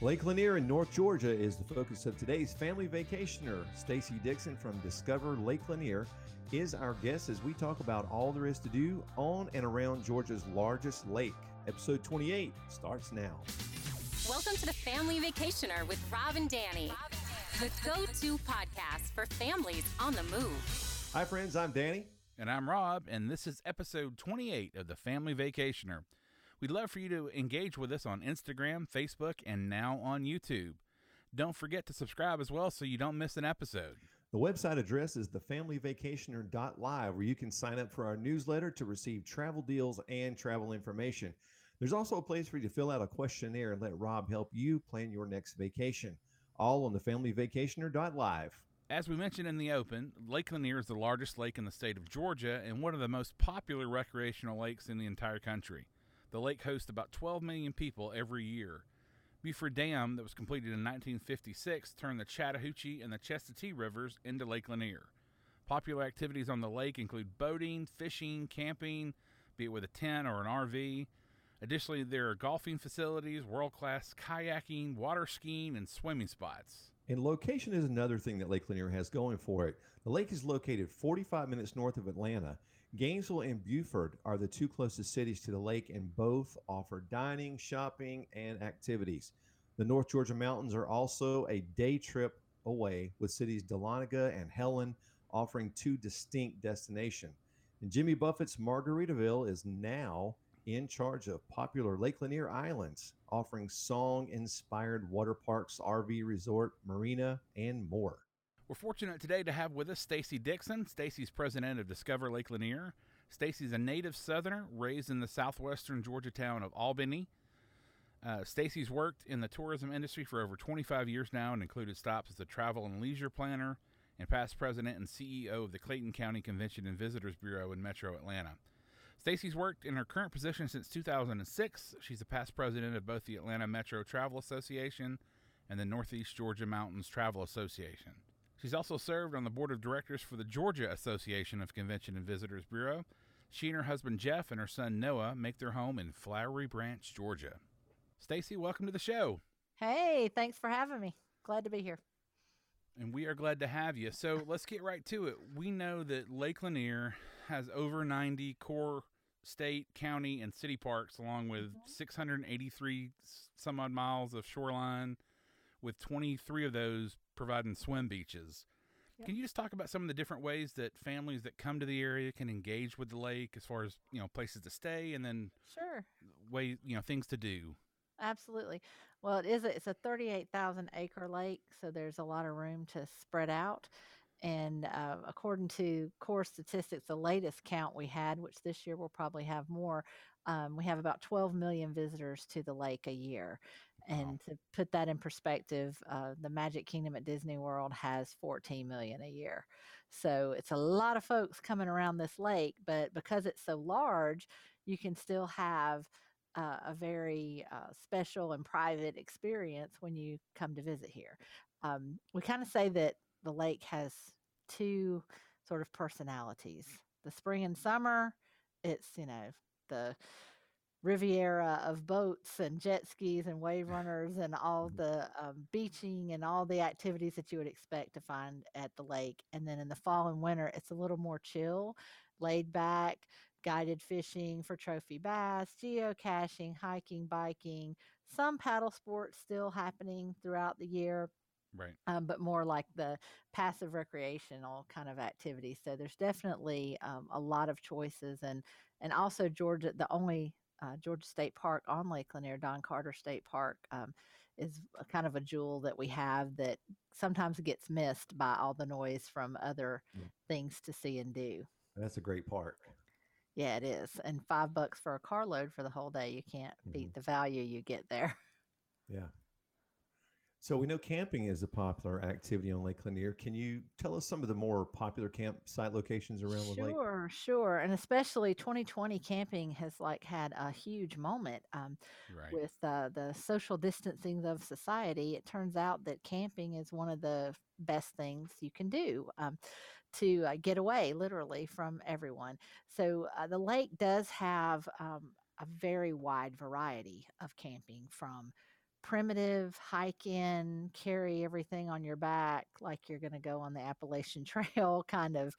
Lake Lanier in North Georgia is the focus of today's family vacationer. Stacy Dixon from Discover Lake Lanier is our guest as we talk about all there is to do on and around Georgia's largest lake. Episode 28 starts now. Welcome to the Family Vacationer with Rob and Danny, the go to podcast for families on the move. Hi, friends. I'm Danny. And I'm Rob, and this is episode 28 of the Family Vacationer. We'd love for you to engage with us on Instagram, Facebook, and now on YouTube. Don't forget to subscribe as well so you don't miss an episode. The website address is thefamilyvacationer.live, where you can sign up for our newsletter to receive travel deals and travel information. There's also a place for you to fill out a questionnaire and let Rob help you plan your next vacation. All on thefamilyvacationer.live. As we mentioned in the open, Lake Lanier is the largest lake in the state of Georgia and one of the most popular recreational lakes in the entire country. The lake hosts about 12 million people every year. Buford Dam, that was completed in 1956, turned the Chattahoochee and the Chestatee rivers into Lake Lanier. Popular activities on the lake include boating, fishing, camping, be it with a tent or an RV. Additionally, there are golfing facilities, world class kayaking, water skiing, and swimming spots. And location is another thing that Lake Lanier has going for it. The lake is located 45 minutes north of Atlanta. Gainesville and Buford are the two closest cities to the lake, and both offer dining, shopping, and activities. The North Georgia mountains are also a day trip away, with cities Dahlonega and Helen offering two distinct destinations. And Jimmy Buffett's Margaritaville is now in charge of popular Lake Lanier Islands, offering song inspired water parks, RV resort, marina, and more. We're fortunate today to have with us Stacy Dixon. Stacy's president of Discover Lake Lanier. Stacy's a native Southerner raised in the southwestern Georgia town of Albany. Uh, Stacy's worked in the tourism industry for over 25 years now and included stops as a travel and leisure planner and past president and CEO of the Clayton County Convention and Visitors Bureau in Metro Atlanta. Stacy's worked in her current position since 2006. She's a past president of both the Atlanta Metro Travel Association and the Northeast Georgia Mountains Travel Association. She's also served on the board of directors for the Georgia Association of Convention and Visitors Bureau. She and her husband Jeff and her son Noah make their home in Flowery Branch, Georgia. Stacy, welcome to the show. Hey, thanks for having me. Glad to be here. And we are glad to have you. So let's get right to it. We know that Lake Lanier has over 90 Corps state, county, and city parks, along with mm-hmm. 683 some odd miles of shoreline, with 23 of those providing swim beaches. Yep. Can you just talk about some of the different ways that families that come to the area can engage with the lake, as far as you know, places to stay, and then sure way you know things to do? Absolutely. Well, it is a, it's a 38,000 acre lake, so there's a lot of room to spread out. And uh, according to Corps statistics, the latest count we had, which this year we'll probably have more, um, we have about 12 million visitors to the lake a year. And wow. to put that in perspective, uh, the Magic Kingdom at Disney World has 14 million a year. So it's a lot of folks coming around this lake, but because it's so large, you can still have uh, a very uh, special and private experience when you come to visit here. Um, we kind of say that the lake has two sort of personalities. The spring and summer, it's, you know, the riviera of boats and jet skis and wave runners and all mm-hmm. the um, beaching and all the activities that you would expect to find at the lake. And then in the fall and winter, it's a little more chill, laid back, guided fishing for trophy bass, geocaching, hiking, biking, some paddle sports still happening throughout the year. Right. Um, but more like the passive recreational kind of activities. So there's definitely um, a lot of choices, and and also Georgia, the only uh, Georgia State Park on Lake Lanier, Don Carter State Park, um, is kind of a jewel that we have that sometimes gets missed by all the noise from other mm. things to see and do. That's a great park. Yeah, it is. And five bucks for a carload for the whole day. You can't mm-hmm. beat the value you get there. Yeah. So we know camping is a popular activity on Lake Lanier. Can you tell us some of the more popular campsite locations around sure, the lake? Sure, sure, and especially 2020 camping has like had a huge moment um, right. with uh, the social distancing of society. It turns out that camping is one of the best things you can do um, to uh, get away, literally, from everyone. So uh, the lake does have um, a very wide variety of camping from primitive hike in, carry everything on your back like you're going to go on the Appalachian Trail, kind of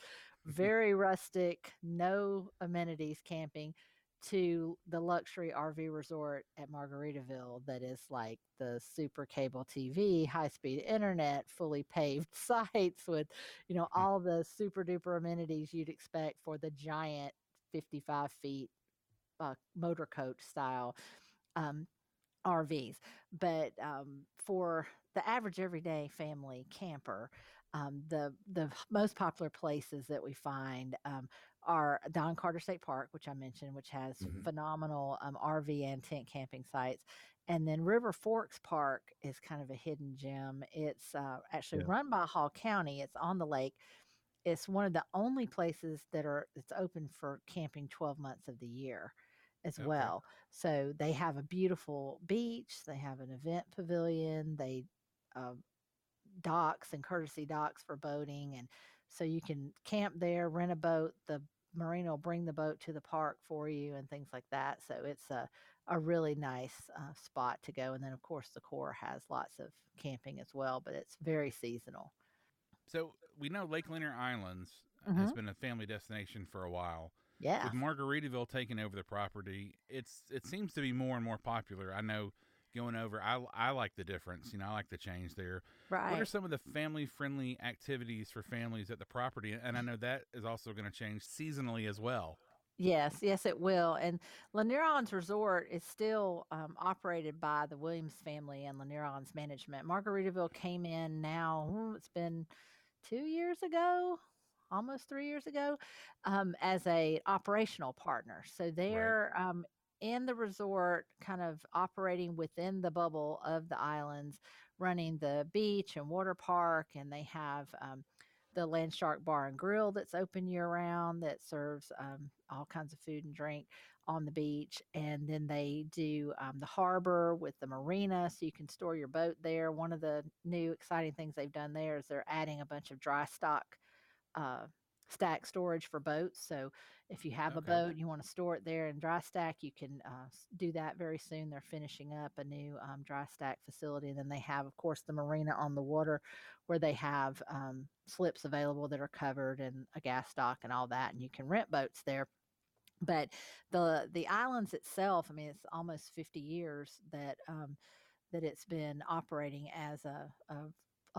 very rustic, no amenities camping, to the luxury RV resort at Margaritaville that is like the super cable TV, high speed internet, fully paved sites with, you know, Hmm. all the super duper amenities you'd expect for the giant 55 feet uh, motor coach style um, RVs. But um, for the average everyday family camper, um, the the most popular places that we find um, are Don Carter State Park, which I mentioned, which has Mhm. phenomenal um, RV and tent camping sites. And then River Forks Park is kind of a hidden gem. It's uh, actually Yeah. run by Hall County. It's on the lake. It's one of the only places that are that's open for camping 12 months of the year as Okay. well. So they have a beautiful beach. They have an event pavilion. They um, docks and courtesy docks for boating, and so you can camp there, rent a boat. The marina will bring the boat to the park for you and things like that. So it's a a really nice uh, spot to go. And then of course the Corps has lots of camping as well, but it's very seasonal. So we know Lake Lanier Islands has Mhm. been a family destination for a while. Yeah. With Margaritaville taking over the property, it's it seems to be more and more popular. I know going over, I I like the difference. You know, I like the change there. Right. What are some of the family friendly activities for families at the property? And I know that is also going to change seasonally as well. Yes, yes, it will. And Lanier Islands Resort is still um, operated by the Williams family and Lanier Islands Management. Margaritaville came in now, hmm, it's been two years ago, almost three years ago, um, as a operational partner. So they're um, in the resort, kind of operating within the bubble of the islands, running the beach and water park, and they have um, the Land Shark Bar and Grill that's open year round that serves um, all kinds of food and drink on the beach. And then they do um, the harbor with the marina, so you can store your boat there. One of the new exciting things they've done there is they're adding a bunch of dry stock uh, stack storage for boats. So if you have a boat and you want to store it there in dry stack, you can uh, do that very soon. They're finishing up a new um, dry stack facility. And then they have, of course, the marina on the water where they have um, slips available that are covered and a gas dock and all that. And you can rent boats there. But the the islands itself, I mean, it's almost 50 years that um, that it's been operating as a, a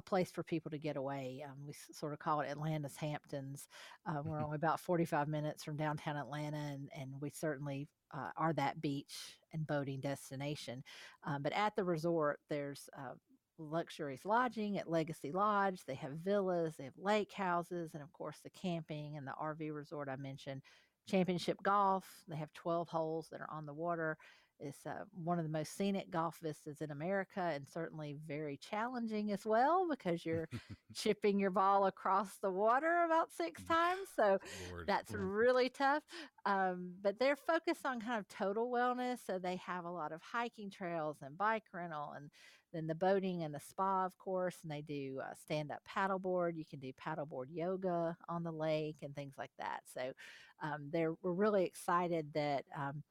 a place for people to get away. Um, we s- sort of call it Atlanta's Hamptons. Uh, we're only about 45 minutes from downtown Atlanta, and, and we certainly uh, are that beach and boating destination. Um, but at the resort, there's uh, luxurious lodging at Legacy Lodge. They have villas, they have lake houses, and of course, the camping and the RV resort I mentioned. Championship golf. They have 12 holes that are on the water. It's uh, one of the most scenic golf vistas in America and certainly very challenging as well because you're chipping your ball across the water about six times. So Lord. that's really tough. Um, but they're focused on kind of total wellness. So they have a lot of hiking trails and bike rental and then the boating and the spa, of course. And they do uh, stand up paddleboard. You can do paddleboard yoga on the lake and things like that. So um, they're, we're really excited that. Um,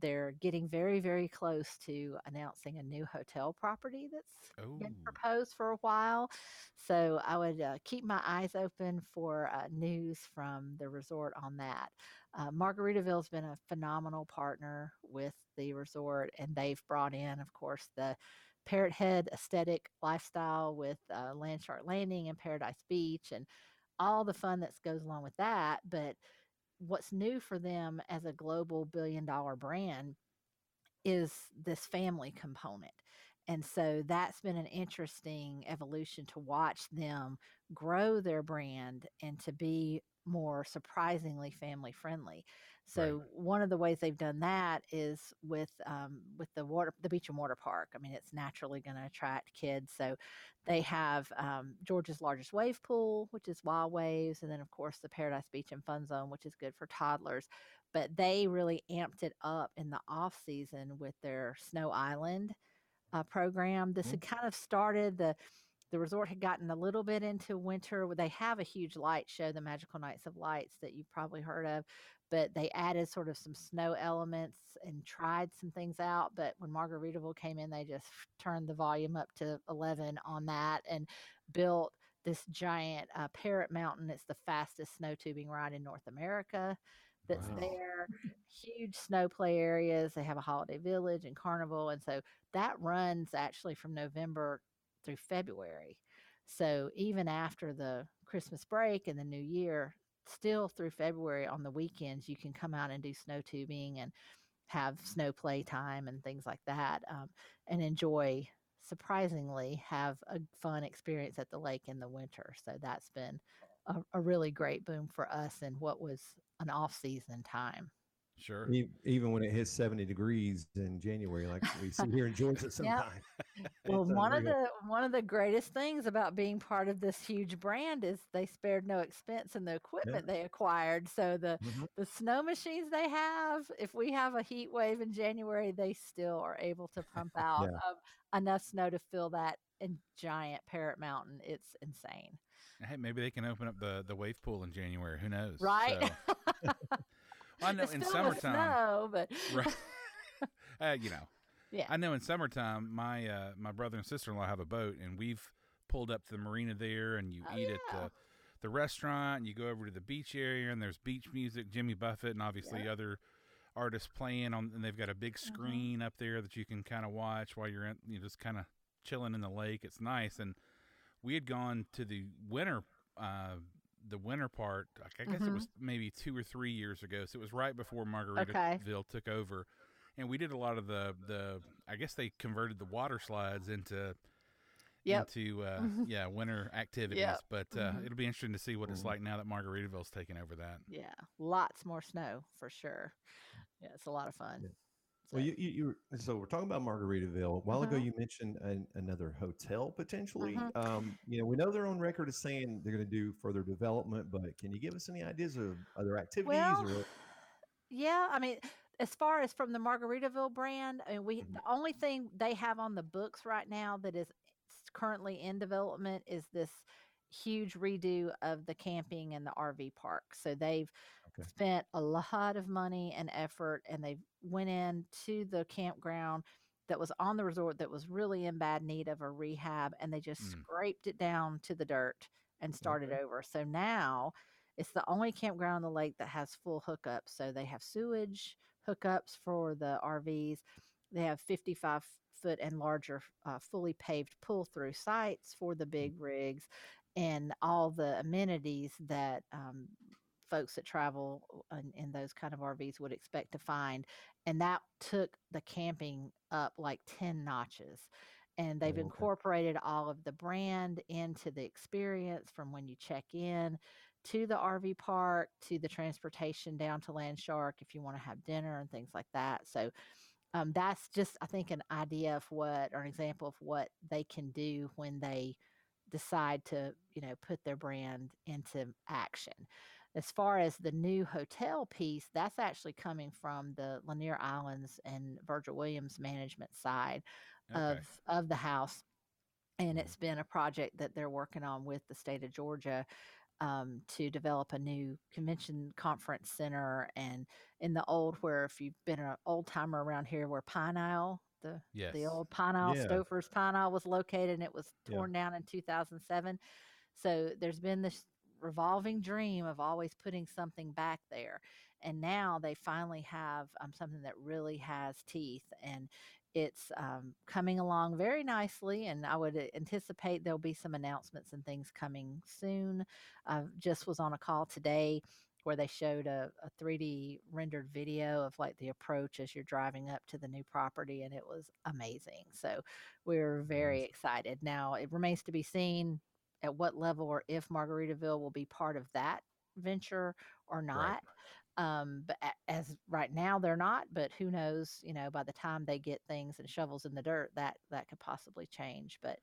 they're getting very, very close to announcing a new hotel property that's been Oh. proposed for a while. So I would uh, keep my eyes open for uh, news from the resort on that. Uh, Margaritaville's been a phenomenal partner with the resort, and they've brought in, of course, the Parrot Head aesthetic lifestyle with uh, Landshark Landing and Paradise Beach, and all the fun that goes along with that. But what's new for them as a global billion dollar brand is this family component. And so that's been an interesting evolution to watch them grow their brand and to be more surprisingly family friendly. So one of the ways they've done that is with um, with the water, the beach and water park. I mean, it's naturally going to attract kids. So they have um, Georgia's largest wave pool, which is Wild Waves, and then of course the Paradise Beach and Fun Zone, which is good for toddlers. But they really amped it up in the off season with their Snow Island uh, program. This Mhm. had kind of started the the resort had gotten a little bit into winter. They have a huge light show, the Magical Nights of Lights, that you've probably heard of, but they added sort of some snow elements and tried some things out. But when Margaritaville came in, they just turned the volume up to 11 on that and built this giant uh, Parrot Mountain. It's the fastest snow tubing ride in North America that's Wow. there. Huge snow play areas. They have a holiday village and carnival. And so that runs actually from November through February. So even after the Christmas break and the new year, still through February on the weekends, you can come out and do snow tubing and have snow play time and things like that um, and enjoy surprisingly have a fun experience at the lake in the winter so that's been a, a really great boom for us in what was an off-season time Sure. E- Even when it hits 70 degrees in January, like we see here in Georgia sometimes. well one of the one of the greatest things about being part of this huge brand is they spared no expense in the equipment they acquired so the Mhm. the snow machines they have if we have a heat wave in january they still are able to pump out Yeah. enough snow to fill that in giant parrot mountain it's insane Hey, maybe they can open up the the wave pool in January. Who knows? right So, I know It's in summertime. snow, but Right. uh, you know. Yeah. I know in summertime, my uh, my brother and sister in law have a boat, and we've pulled up to the marina there, and you Oh, eat at the the restaurant, and you go over to the beach area, and there's beach music, Jimmy Buffett, and obviously other artists playing on, and they've got a big Mm-hmm. screen up there that you can kind of watch while you're in, you know, just kind of chilling in the lake. It's nice, and we had gone to the winter. Uh, the winter part, I guess it Mhm. was maybe two or three years ago. So it was right before Margaritaville took over, and we did a lot of the the. I guess they converted the water slides into Yep. into uh, Mhm. yeah winter activities. Yep. But uh, Mhm. it'll be interesting to see what it's Mhm. like now that Margaritaville's taken over that. yeah, lots more snow for sure. Yeah, it's a lot of fun. So- Well, you, you, you were- so we're talking about Margaritaville. A while ago, Mhm. you mentioned an, another hotel potentially. Mhm. Um, you know, we know they're on record as saying they're going to do further development, but can you give us any ideas of other activities? Well, or Yeah, I mean, as far as from the Margaritaville brand, I mean, we Mhm. the only thing they have on the books right now that is currently in development is this huge redo of the camping and the RV park. So they've Okay. spent a lot of money and effort, and they went into the campground that was on the resort that was really in bad need of a rehab, and they just Mm. scraped it down to the dirt and started Okay. over. So now it's the only campground on the lake that has full hookups. So they have sewage hookups for the RVs. They have 55 foot and larger, uh, fully paved pull through sites for the big rigs and all the amenities that um, folks that travel in, in those kind of RVs would expect to find. And that took the camping up like 10 notches. And they've Oh, okay. incorporated all of the brand into the experience from when you check in to the RV park to the transportation down to Land Shark if you want to have dinner and things like that. So um, that's just, I think, an idea of what or an example of what they can do when they decide to, you know, put their brand into action. As far as the new hotel piece, that's actually coming from the Lanier Islands and Virgil Williams management side Okay. of of the house and Mhm. it's been a project that they're working on with the state of Georgia um, to develop a new convention conference center and in the old where if you've been an old timer around here where Pine Isle the yes. the old Pine Isle Yeah. Stouffer's Pine Isle was located and it was Yeah. torn down in 2007 so there's been this revolving dream of always putting something back there and now they finally have um, something that really has teeth and it's um, coming along very nicely and i would uh, anticipate there'll be some announcements and things coming soon i just was on a call today where they showed a, a 3d rendered video of like the approach as you're driving up to the new property and it was amazing so we're very Nice. excited. Now it remains to be seen at what level or if margaritaville will be part of that venture or not um but as right now they're not but who knows you know by the time they get things and shovels in the dirt that that could possibly change but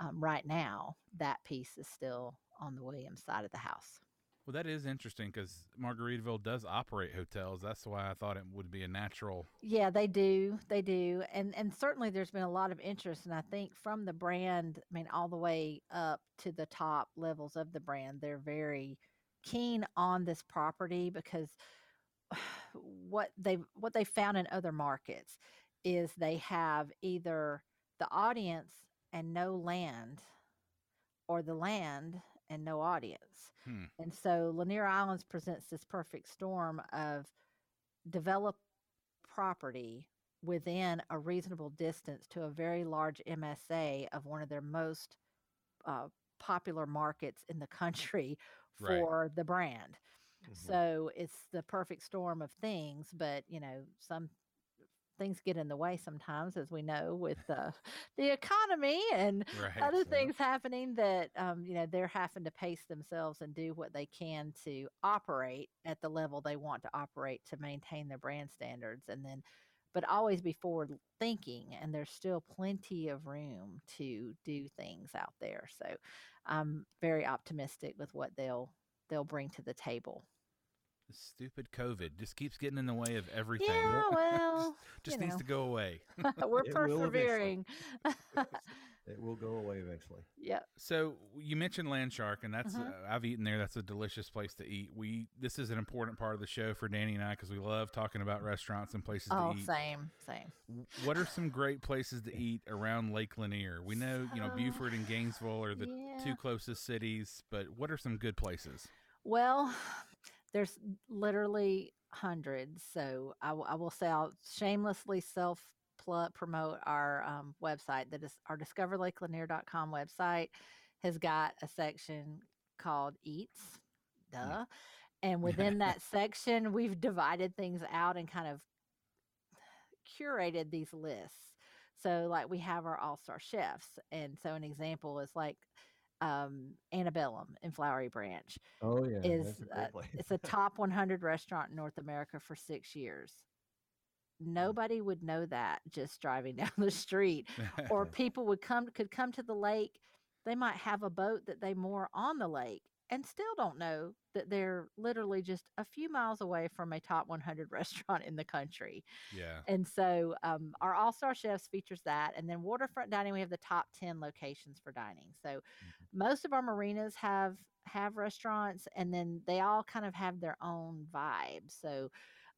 um, right now that piece is still on the williams side of the house Well, that is interesting because Margaritaville does operate hotels. That's why I thought it would be a natural. Yeah, they do. They do. And and certainly there's been a lot of interest and I think from the brand, I mean all the way up to the top levels of the brand, they're very keen on this property because what they what they found in other markets is they have either the audience and no land or the land and no audience. Hmm. And so Lanier Islands presents this perfect storm of develop property within a reasonable distance to a very large MSA of one of their most uh, popular markets in the country Right. for the brand. Mhm. So it's the perfect storm of things, but you know, some things get in the way sometimes, as we know, with uh, the economy and Right. other things happening that um, you know they're having to pace themselves and do what they can to operate at the level they want to operate to maintain their brand standards and then but always be forward thinking and there's still plenty of room to do things out there so i'm very optimistic with what they'll they'll bring to the table This stupid COVID just keeps getting in the way of everything. yeah well just you needs know. to go away. we're It will persevering It will go away eventually. Yeah. So you mentioned Land Shark, and that's Mhm. uh, I've eaten there. That's a delicious place to eat. We this is an important part of the show for Danny and I because we love talking about restaurants and places oh to eat. same same What are some great places to eat around Lake Lanier? We know you know Buford and Gainesville are the yeah. two closest cities, but what are some good places? Well, there's literally hundreds. So I, w- I will say I'll shamelessly self pl- promote our um, website. That is our discoverlakelanier.com website has got a section called Eats. Duh. And within that section, we've divided things out and kind of curated these lists. So, like, we have our all star chefs. And so, an example is like um, Antebellum in Flowery Branch Oh yeah, is a uh, it's a top 100 restaurant in North America for six years. Nobody would know that just driving down the street, or people would come could come to the lake. They might have a boat that they moor on the lake and still don't know that they're literally just a few miles away from a top 100 restaurant in the country. yeah. And so um, our All Star Chefs features that. And then waterfront dining, we have the top 10 locations for dining. So most of our marinas have have restaurants and then they all kind of have their own vibe. So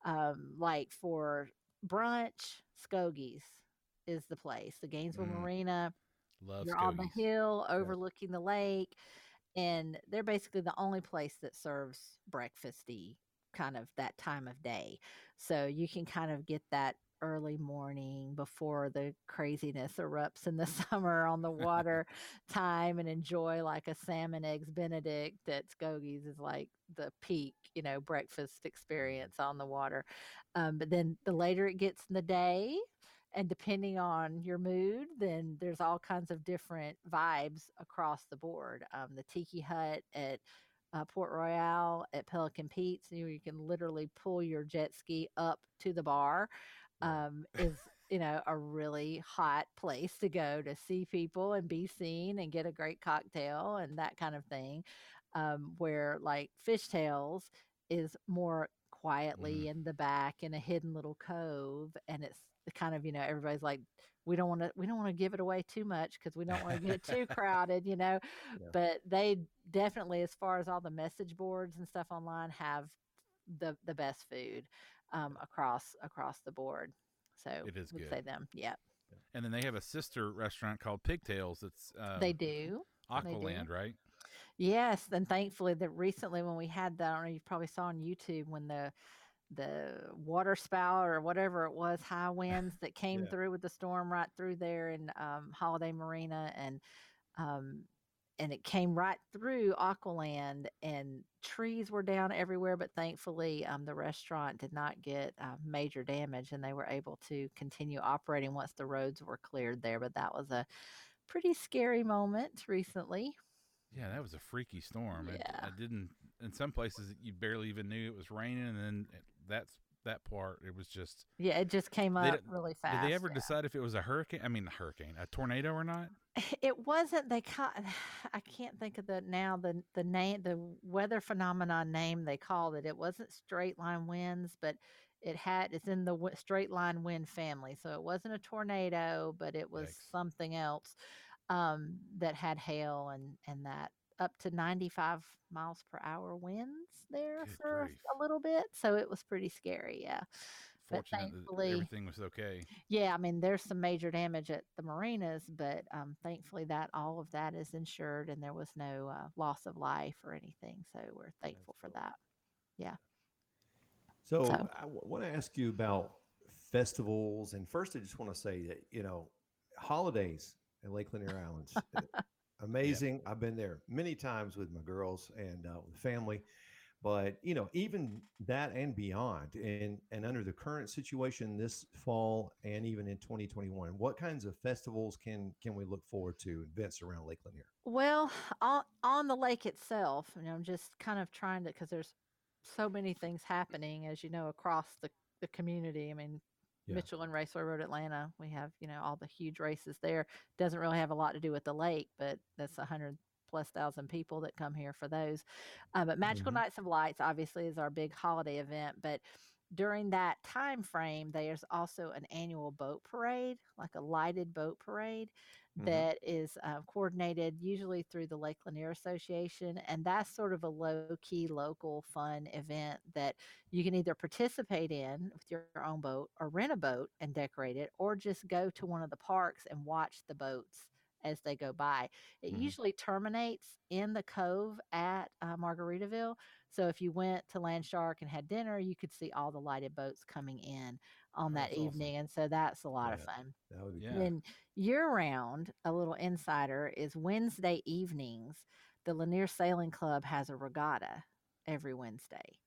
um, like for brunch, Skogies is the place. The Gainesville Mm, Marina, Love you're on the hill overlooking the lake and they're basically the only place that serves breakfasty kind of that time of day. So you can kind of get that early morning before the craziness erupts in the summer on the water time and enjoy like a salmon eggs benedict at Skogies is like the peak you know breakfast experience on the water. Um, but then the later it gets in the day and depending on your mood then there's all kinds of different vibes across the board um, the tiki hut at uh, port royal at pelican pete's you, you can literally pull your jet ski up to the bar um, is you know a really hot place to go to see people and be seen and get a great cocktail and that kind of thing um, where like fishtails is more quietly in the back in a hidden little cove and it's the kind of you know everybody's like we don't want to we don't want to give it away too much because we don't want to get too crowded you know Yeah. but they definitely as far as all the message boards and stuff online have the the best food um, across across the board so It is good. say them yeah And then they have a sister restaurant called Pigtails. It's um, they do they do. Right? Yes, and thankfully that recently when we had that, I don't know, you probably saw on YouTube when the the water spout or whatever it was, high winds that came Yeah. through with the storm right through there in um, Holiday Marina, and um, and it came right through Aqualand, and trees were down everywhere. But thankfully, um, the restaurant did not get uh, major damage, and they were able to continue operating once the roads were cleared there. But that was a pretty scary moment recently. Yeah, that was a freaky storm. It- Yeah. I didn't. In some places, you barely even knew it was raining, and then that's that part. It was just. Yeah, it just came up really fast. Did they ever yeah. decide if it was a hurricane? I mean, a hurricane, a tornado or not? It wasn't. They caught. I can't think of the now the the name the weather phenomenon name they called it. It wasn't straight line winds, but it had it's in the straight line wind family. So it wasn't a tornado, but it was Yikes. something else um, that had hail and and that up to 95 miles per hour winds there Good for grief. a little bit. So it was pretty scary. Yeah. But Fortunate that thankfully- everything was okay. Yeah, I mean, there's some major damage at the marinas, but um, thankfully that all of that is insured and there was no uh, loss of life or anything. So we're thankful for cool. that. So, So- I want to ask you about festivals. And first, I just want to say that, you know, holidays at Lake Lanier Islands, amazing. I've been there many times with my girls and uh, with family. But, you know, even that and beyond, and, and under the current situation this fall and even in 2021, what kinds of festivals can can we look forward to, events around Lake Lanier? Well, on, on the lake itself, you know, I'm just kind of trying to, because there's so many things happening, as you know, across the, the community. I mean, Yeah. Michelin Raceway Road Atlanta, we have, you know, all the huge races there. Doesn't really have a lot to do with the lake, but that's a hundred plus thousand people that come here for those. Uh, but Magical Mhm. Nights of Lights obviously is our big holiday event, but during that time frame, there's also an annual boat parade, like a lighted boat parade Mhm. that is uh, coordinated usually through the Lake Lanier Association. And that's sort of a low key, local, fun event that you can either participate in with your own boat or rent a boat and decorate it, or just go to one of the parks and watch the boats as they go by. It Mhm. usually terminates in the cove at uh, Margaritaville. So if you went to Landshark and had dinner, you could see all the lighted boats coming in on that That's awesome. evening. And so that's a lot of fun. That would be Yeah. cool. Year round, a little insider is Wednesday evenings. The Lanier Sailing Club has a regatta every Wednesday.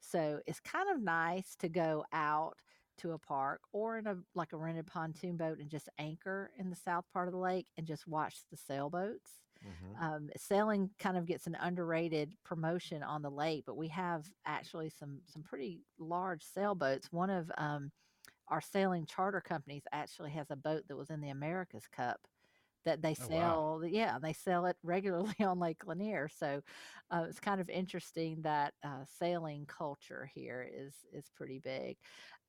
So it's kind of nice to go out to a park or in a like a rented pontoon boat and just anchor in the south part of the lake and just watch the sailboats Mhm. um, sailing kind of gets an underrated promotion on the lake, but we have actually some some pretty large sailboats. One of um, our sailing charter companies actually has a boat that was in the America's Cup that they Oh, sell. wow. Yeah, they sell it regularly on Lake Lanier. So uh, it's kind of interesting that uh, sailing culture here is is pretty big.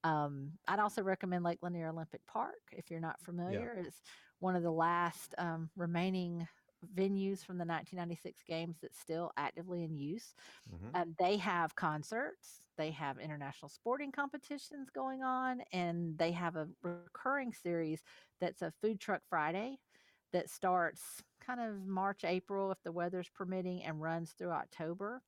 Um, I'd also recommend Lake Lanier Olympic Park if you're not familiar. It's one of the last um, remaining venues from the 1996 games that's still actively in use. Mhm. Um, they have concerts, they have international sporting competitions going on, and they have a recurring series that's a food truck Friday that starts kind of March, April, if the weather's permitting, and runs through October.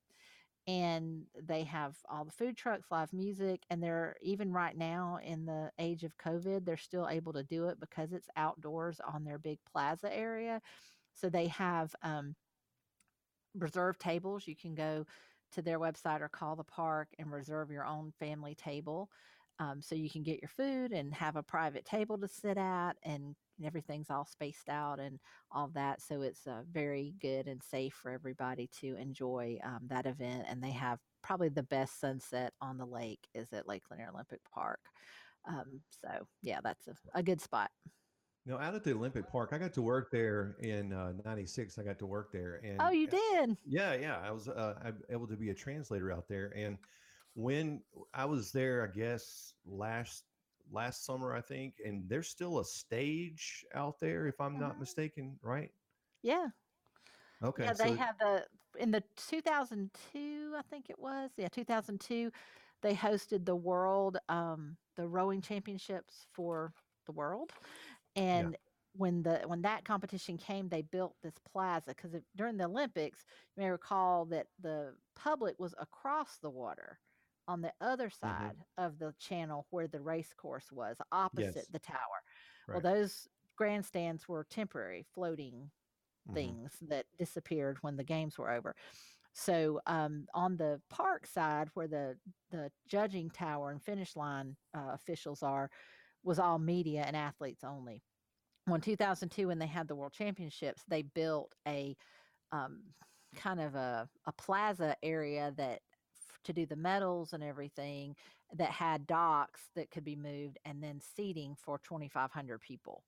And they have all the food trucks, live music, and they're even right now in the age of COVID, they're still able to do it because it's outdoors on their big plaza area. So they have um, reserved tables. You can go to their website or call the park and reserve your own family table. Um, so you can get your food and have a private table to sit at, and everything's all spaced out and all that. So it's uh, very good and safe for everybody to enjoy um, that event. And they have probably the best sunset on the lake is at Lake Lanier Olympic Park. Um, so yeah, that's a, a good spot. No, out at the Olympic Park, I got to work there in uh, '96. I got to work there, and Oh, you uh, did? Yeah, yeah. I was uh, able to be a translator out there, and when I was there, I guess last last summer, I think, and there's still a stage out there, if I'm not Mhm. mistaken, right? Yeah. Okay, Yeah, they so have the in the 2002, I think it was. Yeah, 2002, they hosted the world um the rowing championships for the world. And when the when that competition came, they built this plaza because during the Olympics, you may recall that the public was across the water on the other Mm-hmm. side of the channel where the race course was, opposite Yes. the tower. Well, those grandstands were temporary, floating Mhm. things that disappeared when the games were over. So um, on the park side, where the the judging tower and finish line uh, officials are, was all media and athletes only. When 2002, when they had the World Championships, they built a um, kind of a, a plaza area that to do the medals and everything that had docks that could be moved and then seating for 2,500 people.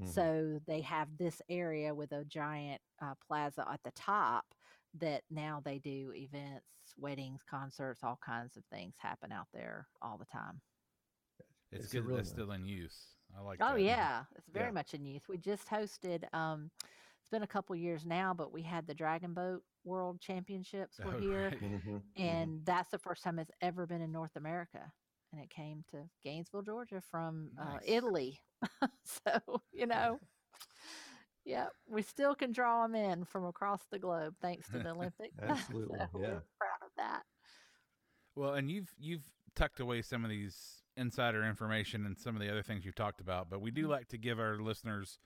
Mhm. So they have this area with a giant uh, plaza at the top that now they do events, weddings, concerts, all kinds of things happen out there all the time. It's, It's good that really it's nice- still in use. I like Oh that. yeah, it's very Yeah. much in use. We just hosted. Um, it's been a couple years now, but we had the Dragon Boat World Championships were Oh, here, great. Mhm, mhm. and that's the first time it's ever been in North America. And it came to Gainesville, Georgia, from uh, Italy. so you know, yeah, we still can draw them in from across the globe thanks to the Olympics. Absolutely, so yeah. we're proud of that. Well, and you've you've tucked away some of these insider information and some of the other things you've talked about, but we do Mm-hmm. like to give our listeners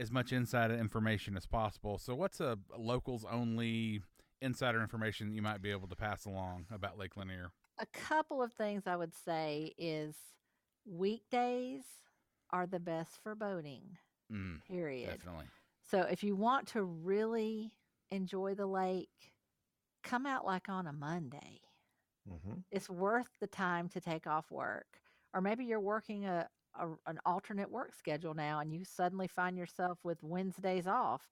as much insider information as possible. So, what's a locals only insider information that you might be able to pass along about Lake Lanier? a couple of things I would say is weekdays are the best for boating, Mm, period. definitely. So if you want to really enjoy the lake, come out like on a Monday. Mhm. It's worth the time to take off work. Or maybe you're working a, a an alternate work schedule now and you suddenly find yourself with Wednesdays off.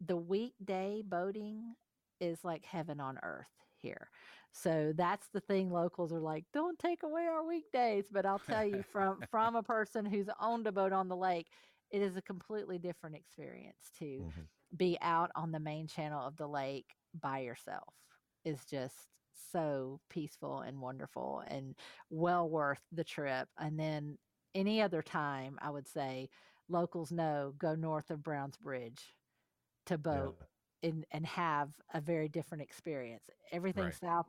The weekday boating is like heaven on earth here. So that's the thing locals are like, don't take away our weekdays. But I'll tell you from from a person who's owned a boat on the lake, it is a completely different experience to Mhm. be out on the main channel of the lake by yourself is just so peaceful and wonderful and well worth the trip. And then any other time, I would say locals know go north of Browns Bridge to Yeah. boat and, and have a very different experience. Everything Right. south,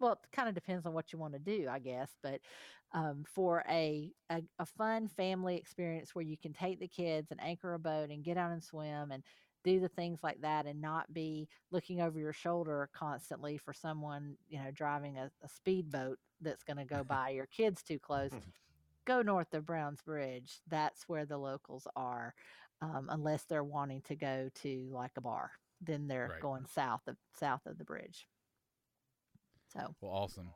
well, it kind of depends on what you want to do, I guess. But um, for a, a a fun family experience where you can take the kids and anchor a boat and get out and swim and do the things like that and not be looking over your shoulder constantly for someone you know driving a, a speedboat that's going to go by your kids too close go north of browns bridge that's where the locals are um, unless they're wanting to go to like a bar then they're Right. going south of south of the bridge so Well, awesome.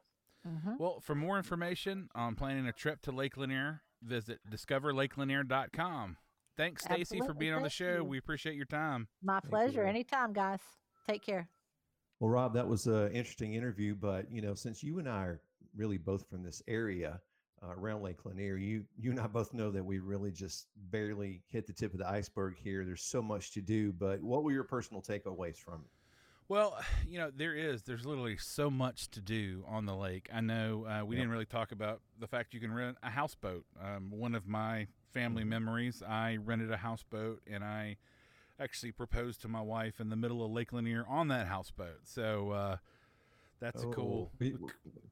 mhm. Well, for more information on planning a trip to Lake Lanier, visit discoverlakelanier.com. Thanks, Stacy, for Absolutely. being on the show. you. We appreciate your time. my you, pleasure Rob. anytime guys take care Well, Rob, that was an interesting interview. But you know, since you and I are really both from this area uh, around Lake Lanier, you you and I both know that we really just barely hit the tip of the iceberg here. There's so much to do. But what were your personal takeaways from it? Well, you know, there is. There's literally so much to do on the lake. I know uh, we Yep. didn't really talk about the fact you can rent a houseboat. Um, one of my family memories, I rented a houseboat and I actually proposed to my wife in the middle of Lake Lanier on that houseboat. So uh, that's a cool. Oh, We,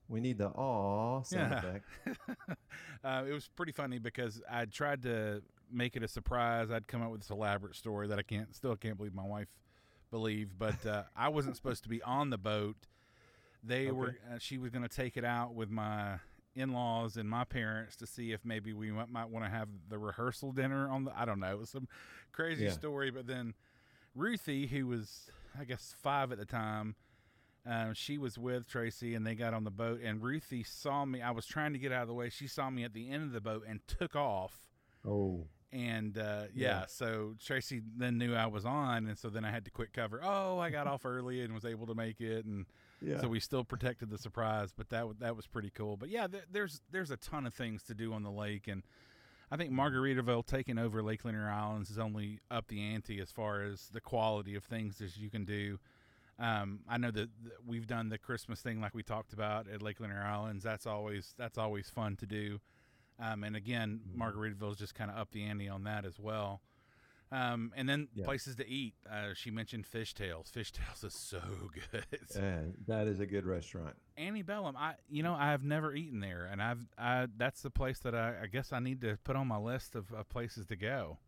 we need the aw sound Yeah. effect. uh, it was pretty funny because I tried to make it a surprise. I'd come up with this elaborate story that I can't still can't believe my wife believed, but uh, I wasn't supposed to be on the boat. They were. Okay. Uh, she was going to take it out with my in-laws and my parents to see if maybe we might, might want to have the rehearsal dinner on the. I don't know. It was some crazy Yeah. story, but then Ruthie, who was I guess five at the time. Um, she was with Tracy and they got on the boat and Ruthie saw me. I was trying to get out of the way. She saw me at the end of the boat and took off. Oh, And uh, yeah, Yeah. so Tracy then knew I was on, and so then I had to quit cover. Oh, I got off early and was able to make it, and yeah. so we still protected the surprise. But that that was pretty cool. But yeah, th- there's there's a ton of things to do on the lake, and I think Margaritaville taking over Lake Lanier Islands is only up the ante as far as the quality of things as you can do. Um, I know that that we've done the Christmas thing like we talked about at Lake Lanier Islands. That's always that's always fun to do. Um, and again, Margaritaville is just kind of up the ante on that as well. Um, and then Yeah. places to eat. Uh, she mentioned Fishtails. Fishtails is so good. Uh, that is a good restaurant. Annie Bellum. I you know I have never eaten there, and I've I that's the place that I, I guess I need to put on my list of, of places to go.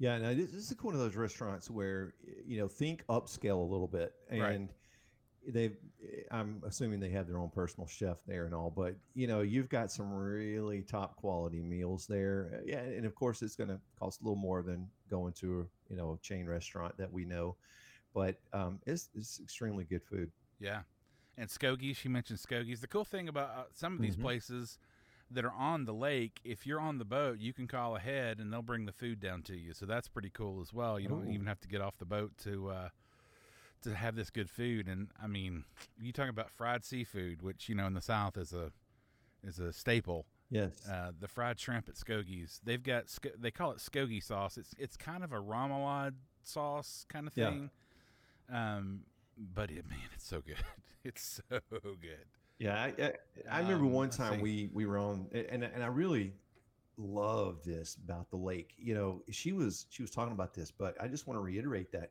Yeah, now this, this is one of those restaurants where you know think upscale a little bit, Right. They've. I'm assuming they have their own personal chef there and all, but you know you've got some really top quality meals there. Yeah, and of course it's going to cost a little more than going to a, you know a chain restaurant that we know, but um, it's, it's extremely good food. Yeah, and Skogie. She mentioned Skogies. The cool thing about uh, some of these Mhm. places that are on the lake, if you're on the boat, you can call ahead and they'll bring the food down to you. So that's pretty cool as well. You don't Ooh. even have to get off the boat to uh, to have this good food. And I mean, you talk about fried seafood, which you know in the South is a is a staple. Yes. Uh, the fried shrimp at Skogie's. They've got they call it Skogie sauce. It's it's kind of a remoulade sauce kind of Yeah. thing. Um, but it, man, it's so good. It's so good. Yeah, I, I, I remember Um, one time we we were on, and and I really love this about the lake. You know, she was she was talking about this, but I just want to reiterate that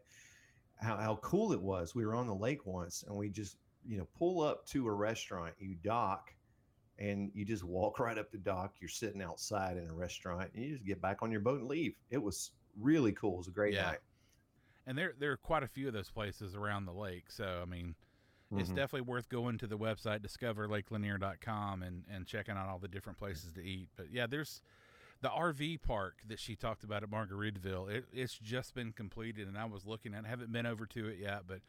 how how cool it was. We were on the lake once, and we just you know pull up to a restaurant, you dock, and you just walk right up the dock. You're sitting outside in a restaurant, and you just get back on your boat and leave. It was really cool. It was a great Yeah. night. And there there are quite a few of those places around the lake. So I mean, it's Mhm. definitely worth going to the website discoverlakelanier.com and and checking out all the different places to eat. But yeah, there's the RV park that she talked about at Margaritaville. It, it's just been completed, and I was looking at. it. I haven't been over to it yet, but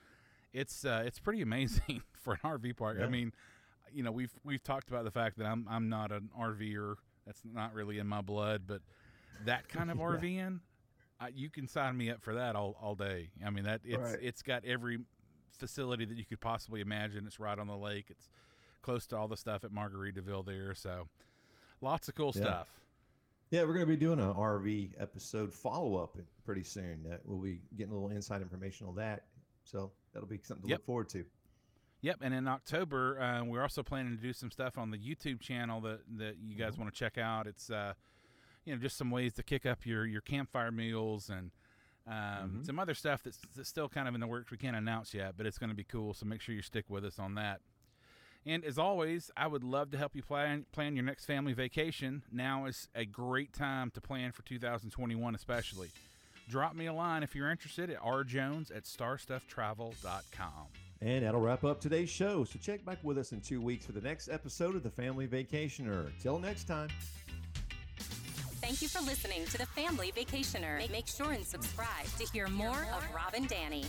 it's uh, it's pretty amazing for an RV park. I mean, you know, we've we've talked about the fact that I'm I'm not an RVer. That's not really in my blood, but that kind of Yeah. RVing, I, you can sign me up for that all, all day. I mean that it's Right. it's got every facility that you could possibly imagine. It's right on the lake. It's close to all the stuff at Margaritaville there. So lots of cool Yeah. stuff. Yeah, we're going to be doing an RV episode follow up pretty soon. That we'll be getting a little inside information on that. So that'll be something to Yep. look forward to. Yep, and in October, uh, we're also planning to do some stuff on the YouTube channel that that you guys Mm-hmm. want to check out. It's uh, you know just some ways to kick up your your campfire meals and um, Mhm. some other stuff that's, that's still kind of in the works. We can't announce yet, but it's going to be cool. So make sure you stick with us on that. And as always, I would love to help you plan plan your next family vacation. Now is a great time to plan for 2021, especially. Drop me a line if you're interested at rjones at starstufftravel.com. And that'll wrap up today's show. So check back with us in two weeks for the next episode of The Family Vacationer. Till next time. Thank you for listening to the Family Vacationer. Make, make sure and subscribe to hear more of Rob and Danny.